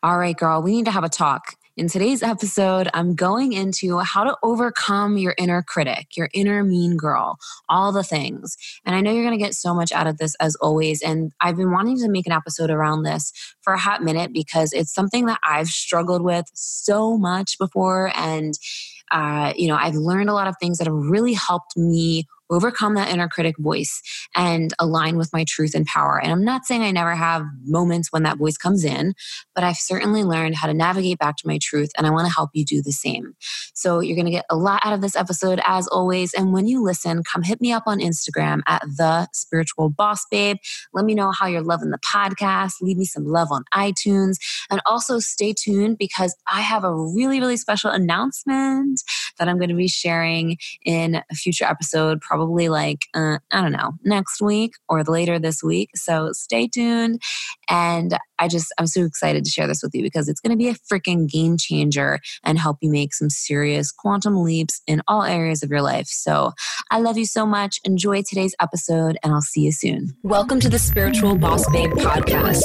All right, girl, we need to have a talk. In today's episode, I'm going into how to overcome your inner critic, your inner mean girl, all the things. And I know you're going to get so much out of this as always. And I've been wanting to make an episode around this for a hot minute because it's something that I've struggled with so much before. And, uh, you know, I've learned a lot of things that have really helped me overcome that inner critic voice and align with my truth and power. And I'm not saying I never have moments when that voice comes in, but I've certainly learned how to navigate back to my truth. And I want to help you do the same. So you're going to get a lot out of this episode as always. And when you listen, come hit me up on Instagram at the spiritual boss babe. Let me know how you're loving the podcast. Leave me some love on iTunes. And also stay tuned because I have a really, really special announcement that I'm going to be sharing in a future episode, probably probably like, uh, I don't know, next week or later this week. So stay tuned. And I just, I'm so excited to share this with you because it's going to be a freaking game changer and help you make some serious quantum leaps in all areas of your life. So I love you so much. Enjoy today's episode and I'll see you soon. Welcome to the Spiritual Boss Babe podcast.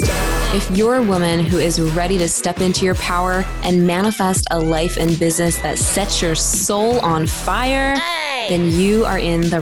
If you're a woman who is ready to step into your power and manifest a life and business that sets your soul on fire, then you are in the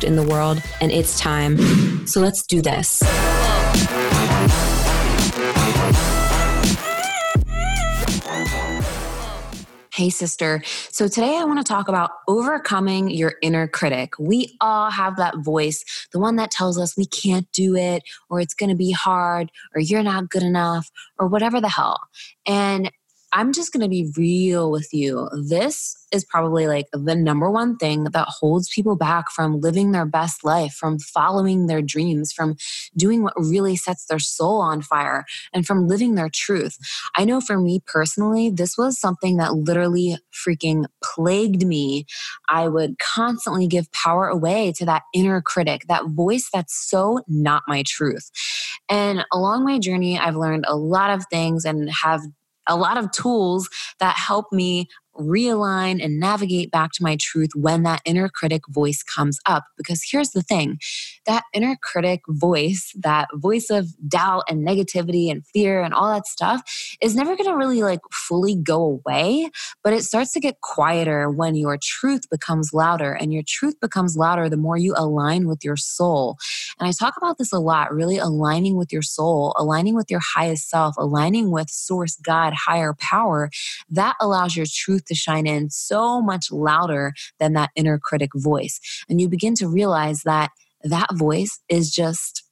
in the world, and it's time. So let's do this. Hey, sister. So today I want to talk about overcoming your inner critic. We all have that voice, the one that tells us we can't do it, or it's going to be hard, or you're not good enough, or whatever the hell. And I'm just going to be real with you. This is probably like the number one thing that holds people back from living their best life, from following their dreams, from doing what really sets their soul on fire, and from living their truth. I know for me personally, this was something that literally freaking plagued me. I would constantly give power away to that inner critic, that voice that's so not my truth. And along my journey, I've learned a lot of things and have a lot of tools that help me realign and navigate back to my truth when that inner critic voice comes up. Because here's the thing that inner critic voice, that voice of doubt and negativity and fear and all that stuff, is never going to really like fully go away, but it starts to get quieter when your truth becomes louder. And your truth becomes louder the more you align with your soul. And I talk about this a lot really aligning with your soul, aligning with your highest self, aligning with source, God, higher power. That allows your truth to shine in so much louder than that inner critic voice. And you begin to realize that that voice is just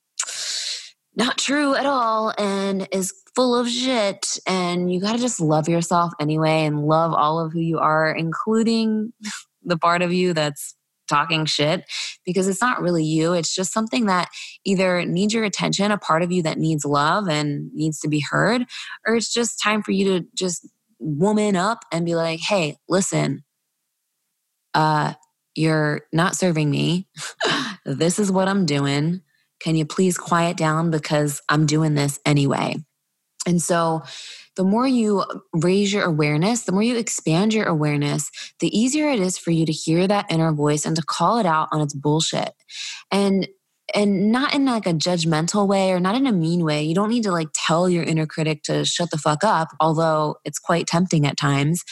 not true at all and is full of shit. And you got to just love yourself anyway and love all of who you are, including the part of you that's talking shit because it's not really you. It's just something that either needs your attention, a part of you that needs love and needs to be heard, or it's just time for you to just woman up and be like, hey, listen, uh, you're not serving me. this is what I'm doing. Can you please quiet down because I'm doing this anyway? And so, the more you raise your awareness, the more you expand your awareness, the easier it is for you to hear that inner voice and to call it out on its bullshit. And and not in like a judgmental way or not in a mean way. You don't need to like tell your inner critic to shut the fuck up, although it's quite tempting at times,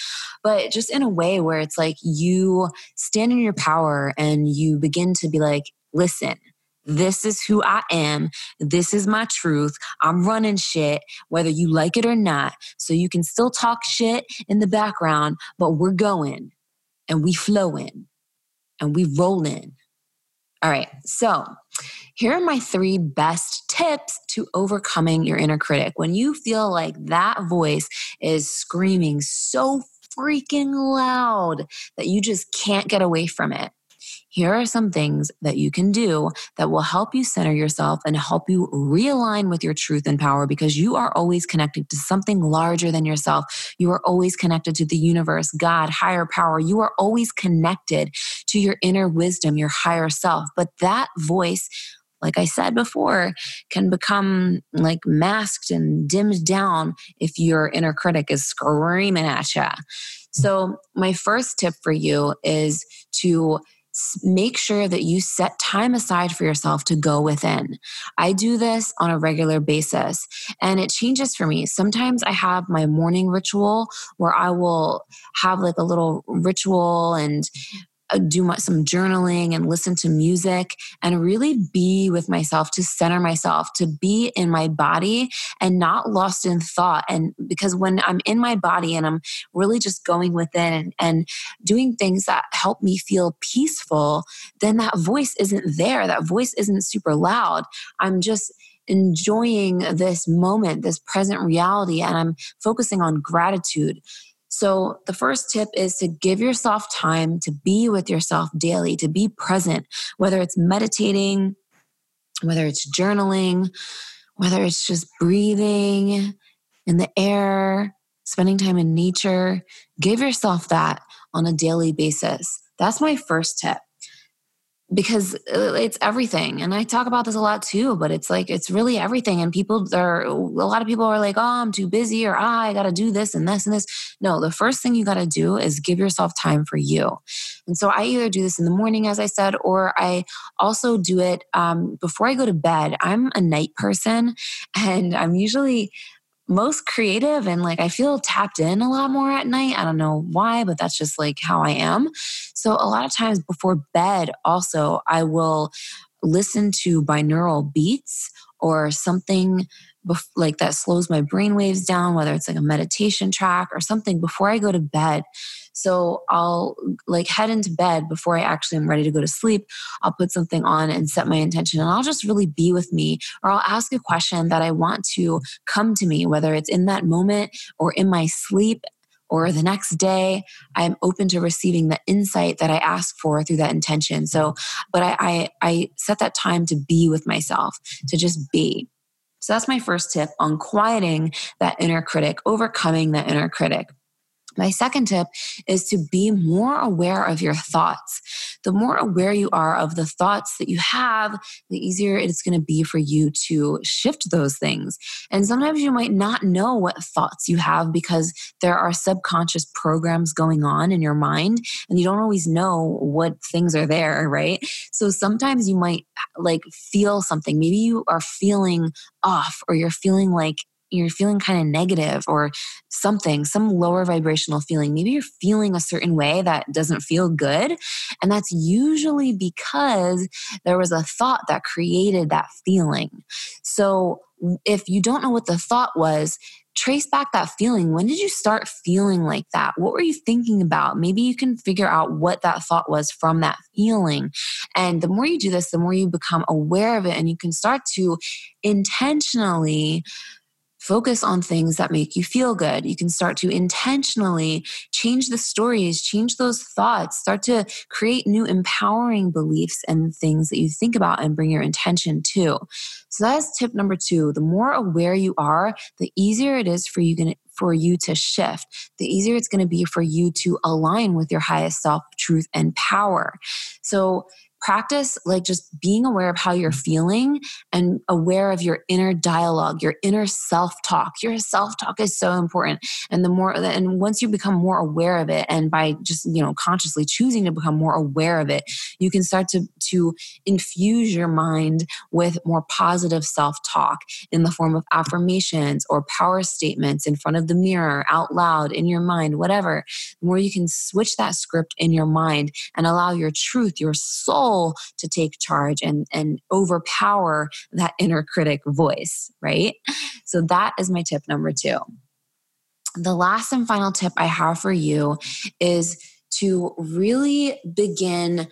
but just in a way where it's like you stand in your power and you begin to be like, listen, this is who I am. This is my truth. I'm running shit, whether you like it or not. So you can still talk shit in the background, but we're going and we flowing and we rolling all right. So, here are my three best tips to overcoming your inner critic. When you feel like that voice is screaming so freaking loud that you just can't get away from it, here are some things that you can do that will help you center yourself and help you realign with your truth and power because you are always connected to something larger than yourself. You are always connected to the universe, God, higher power. You are always connected to your inner wisdom, your higher self. But that voice like I said before, can become like masked and dimmed down if your inner critic is screaming at you. So, my first tip for you is to make sure that you set time aside for yourself to go within. I do this on a regular basis and it changes for me. Sometimes I have my morning ritual where I will have like a little ritual and Uh, do my, some journaling and listen to music and really be with myself to center myself to be in my body and not lost in thought. And because when i'm in my body and i'm really just going within and, and doing things that help me feel peaceful then that voice isn't there. That voice isn't super loud. I'm just enjoying this moment, this present reality, and I'm focusing on gratitude. So, the first tip is to give yourself time to be with yourself daily, to be present, whether it's meditating, whether it's journaling, whether it's just breathing in the air, spending time in nature. Give yourself that on a daily basis. That's my first tip because uh, it's everything and i talk about this a lot too but it's like it's really everything and people are a lot of people are like oh i'm too busy or i gotta do this and this and this. No the first thing you gotta do is give yourself time for you and so i either do this in the morning as i said or i also do it um, before i go to bed i'm a night person and i'm usually most creative and like I feel tapped in a lot more at night. I don't know why, but that's just like how I am. So a lot of times before bed, also, I will listen to binaural beats or something bef- like that slows my brain waves down, whether it's like a meditation track or something before I go to bed. So I'll like head into bed before I actually am ready to go to sleep. I'll put something on and set my intention and I'll just really be with me or I'll ask a question that I want to come to me, whether it's in that moment or in my sleep or the next day i'm open to receiving the insight that i ask for through that intention so but I, I, I set that time to be with myself to just be so that's my first tip on quieting that inner critic overcoming that inner critic my second tip is to be more aware of your thoughts. The more aware you are of the thoughts that you have, the easier it's going to be for you to shift those things. And sometimes you might not know what thoughts you have because there are subconscious programs going on in your mind and you don't always know what things are there, right? So sometimes you might like feel something. Maybe you are feeling off or you're feeling like you're feeling kind of negative or something, some lower vibrational feeling. Maybe you're feeling a certain way that doesn't feel good. And that's usually because there was a thought that created that feeling. So if you don't know what the thought was, trace back that feeling. When did you start feeling like that? What were you thinking about? Maybe you can figure out what that thought was from that feeling. And the more you do this, the more you become aware of it and you can start to intentionally focus on things that make you feel good. You can start to intentionally change the stories, change those thoughts, start to create new empowering beliefs and things that you think about and bring your intention to. So that is tip number two. The more aware you are, the easier it is for you for you to shift, the easier it's going to be for you to align with your highest self, truth, and power. So practice like just being aware of how you're mm-hmm. feeling and aware of your inner dialogue, your inner self talk. Your self talk is so important. And the more, and once you become more aware of it, and by just, you know, consciously choosing to become more aware of it, you can start to, to infuse your mind with more positive self talk in the form of affirmations or power statements in front of the mirror, out loud, in your mind, whatever. The more you can switch that script in your mind and allow your truth, your soul, soul to take charge and, and overpower that inner critic voice, right? So that is my tip number two. The last and final tip I have for you is to really begin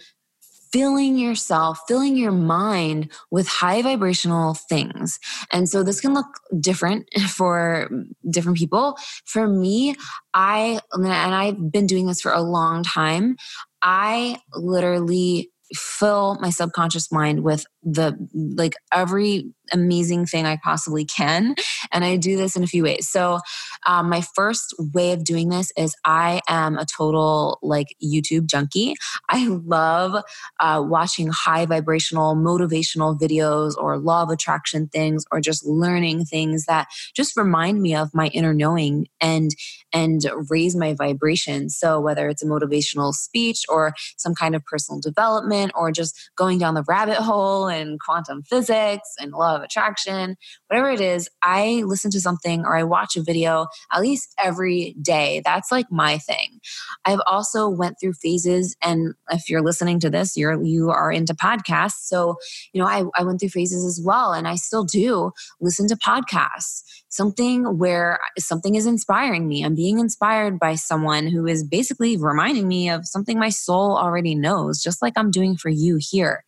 filling yourself, filling your mind with high vibrational things. And so this can look different for different people. For me, I, and I've been doing this for a long time, I literally fill my subconscious mind with the like every amazing thing I possibly can. And I do this in a few ways. So, um, my first way of doing this is I am a total like YouTube junkie. I love uh, watching high vibrational, motivational videos or law of attraction things or just learning things that just remind me of my inner knowing and and raise my vibration. So, whether it's a motivational speech or some kind of personal development or just going down the rabbit hole and quantum physics and law of attraction, whatever it is, I listen to something or I watch a video at least every day. That's like my thing. I've also went through phases and if you're listening to this, you're you are into podcasts. So, you know, I, I went through phases as well and I still do listen to podcasts. Something where something is inspiring me. I'm being inspired by someone who is basically reminding me of something my soul already knows, just like I'm doing for you here.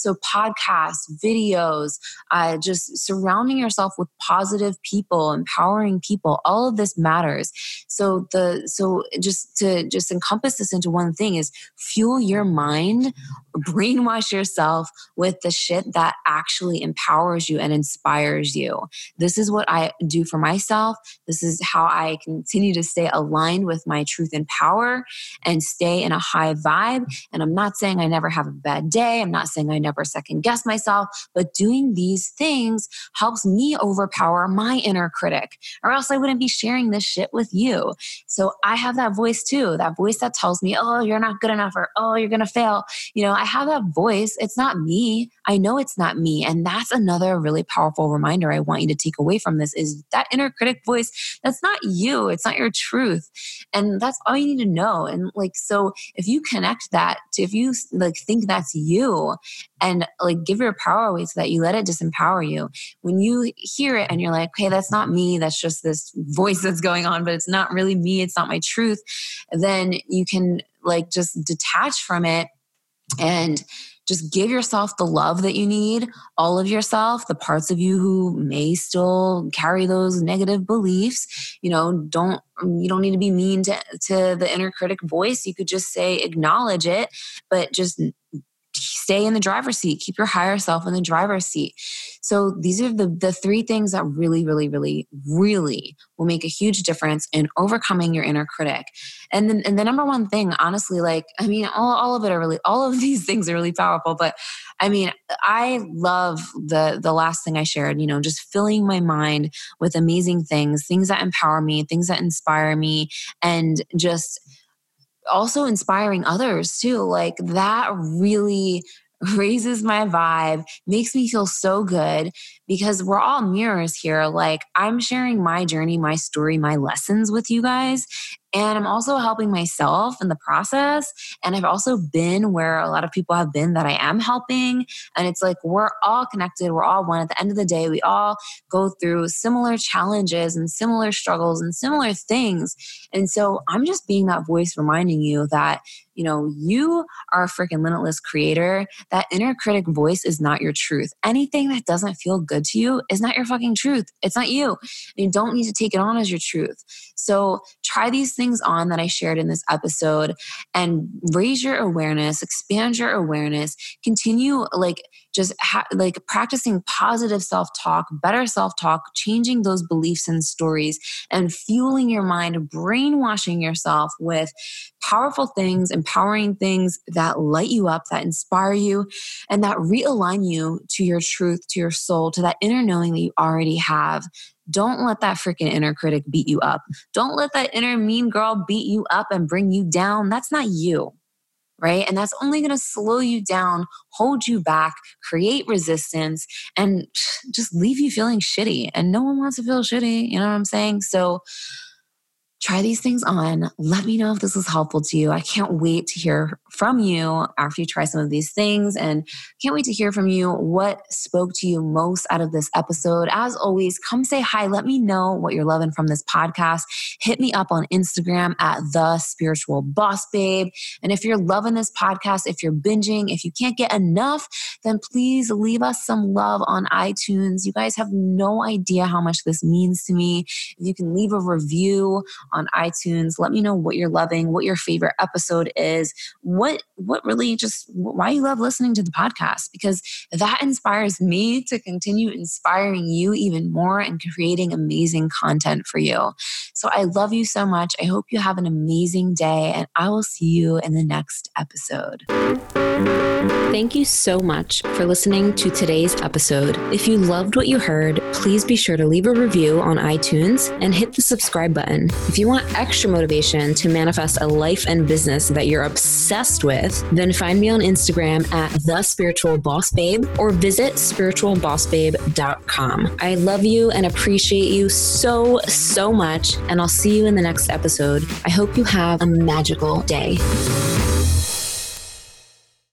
So, podcasts, videos, uh, just surrounding yourself with positive people, empowering people, all of this matters. So, the so just to just encompass this into one thing is fuel your mind, brainwash yourself with the shit that actually empowers you and inspires you. This is what I do for myself. This is how I continue to stay aligned with my truth and power and stay in a high vibe. And I'm not saying I never have a bad day. I'm not saying I never second guess myself. But doing these things helps me overpower my inner critic, or else I wouldn't be sharing this shit with you. So I have that voice too, that voice that tells me, oh, you're not good enough, or oh, you're going to fail. You know, I have that voice. It's not me. I know it's not me. And that's another really powerful reminder I want you to take away from this is that inner critic voice, that's not you. It's not your truth. And that's all you need to know. And like, so if you connect that to, if you like think that's you and like give your power away so that you let it disempower you. When you hear it and you're like, okay, that's not me, that's just this voice that's going on, but it's not really me, it's not my truth, then you can like just detach from it and just give yourself the love that you need, all of yourself, the parts of you who may still carry those negative beliefs. You know, don't you don't need to be mean to, to the inner critic voice. You could just say acknowledge it, but just stay in the driver's seat. Keep your higher self in the driver's seat. So these are the the three things that really really really really will make a huge difference in overcoming your inner critic. And then and the number one thing honestly like i mean all, all of it are really all of these things are really powerful but i mean i love the the last thing i shared you know just filling my mind with amazing things things that empower me things that inspire me and just also inspiring others too. Like that really raises my vibe, makes me feel so good because we're all mirrors here. Like I'm sharing my journey, my story, my lessons with you guys. And I'm also helping myself in the process. And I've also been where a lot of people have been that I am helping. And it's like we're all connected, we're all one. At the end of the day, we all go through similar challenges and similar struggles and similar things. And so I'm just being that voice reminding you that you know, you are a freaking limitless creator. That inner critic voice is not your truth. Anything that doesn't feel good to you is not your fucking truth. It's not you. You don't need to take it on as your truth. So try these things on that I shared in this episode and raise your awareness, expand your awareness, continue like just ha- like practicing positive self talk, better self talk, changing those beliefs and stories, and fueling your mind, brainwashing yourself with powerful things, empowering things that light you up, that inspire you, and that realign you to your truth, to your soul, to that inner knowing that you already have. Don't let that freaking inner critic beat you up. Don't let that inner mean girl beat you up and bring you down. That's not you right? And that's only going to slow you down, hold you back, create resistance, and just leave you feeling shitty. And no one wants to feel shitty. You know what I'm saying? So, try these things on. Let me know if this was helpful to you. I can't wait to hear from you after you try some of these things and can't wait to hear from you what spoke to you most out of this episode. As always, come say hi. Let me know what you're loving from this podcast. Hit me up on Instagram at the spiritual boss babe. And if you're loving this podcast, if you're binging, if you can't get enough, then please leave us some love on iTunes. You guys have no idea how much this means to me. If you can leave a review on iTunes. Let me know what you're loving, what your favorite episode is, what what really just why you love listening to the podcast because that inspires me to continue inspiring you even more and creating amazing content for you. So I love you so much. I hope you have an amazing day and I will see you in the next episode. Thank you so much for listening to today's episode. If you loved what you heard, please be sure to leave a review on iTunes and hit the subscribe button. If you want extra motivation to manifest a life and business that you're obsessed with, then find me on Instagram at the spiritual boss babe or visit spiritualbossbabe.com. I love you and appreciate you so, so much, and I'll see you in the next episode. I hope you have a magical day.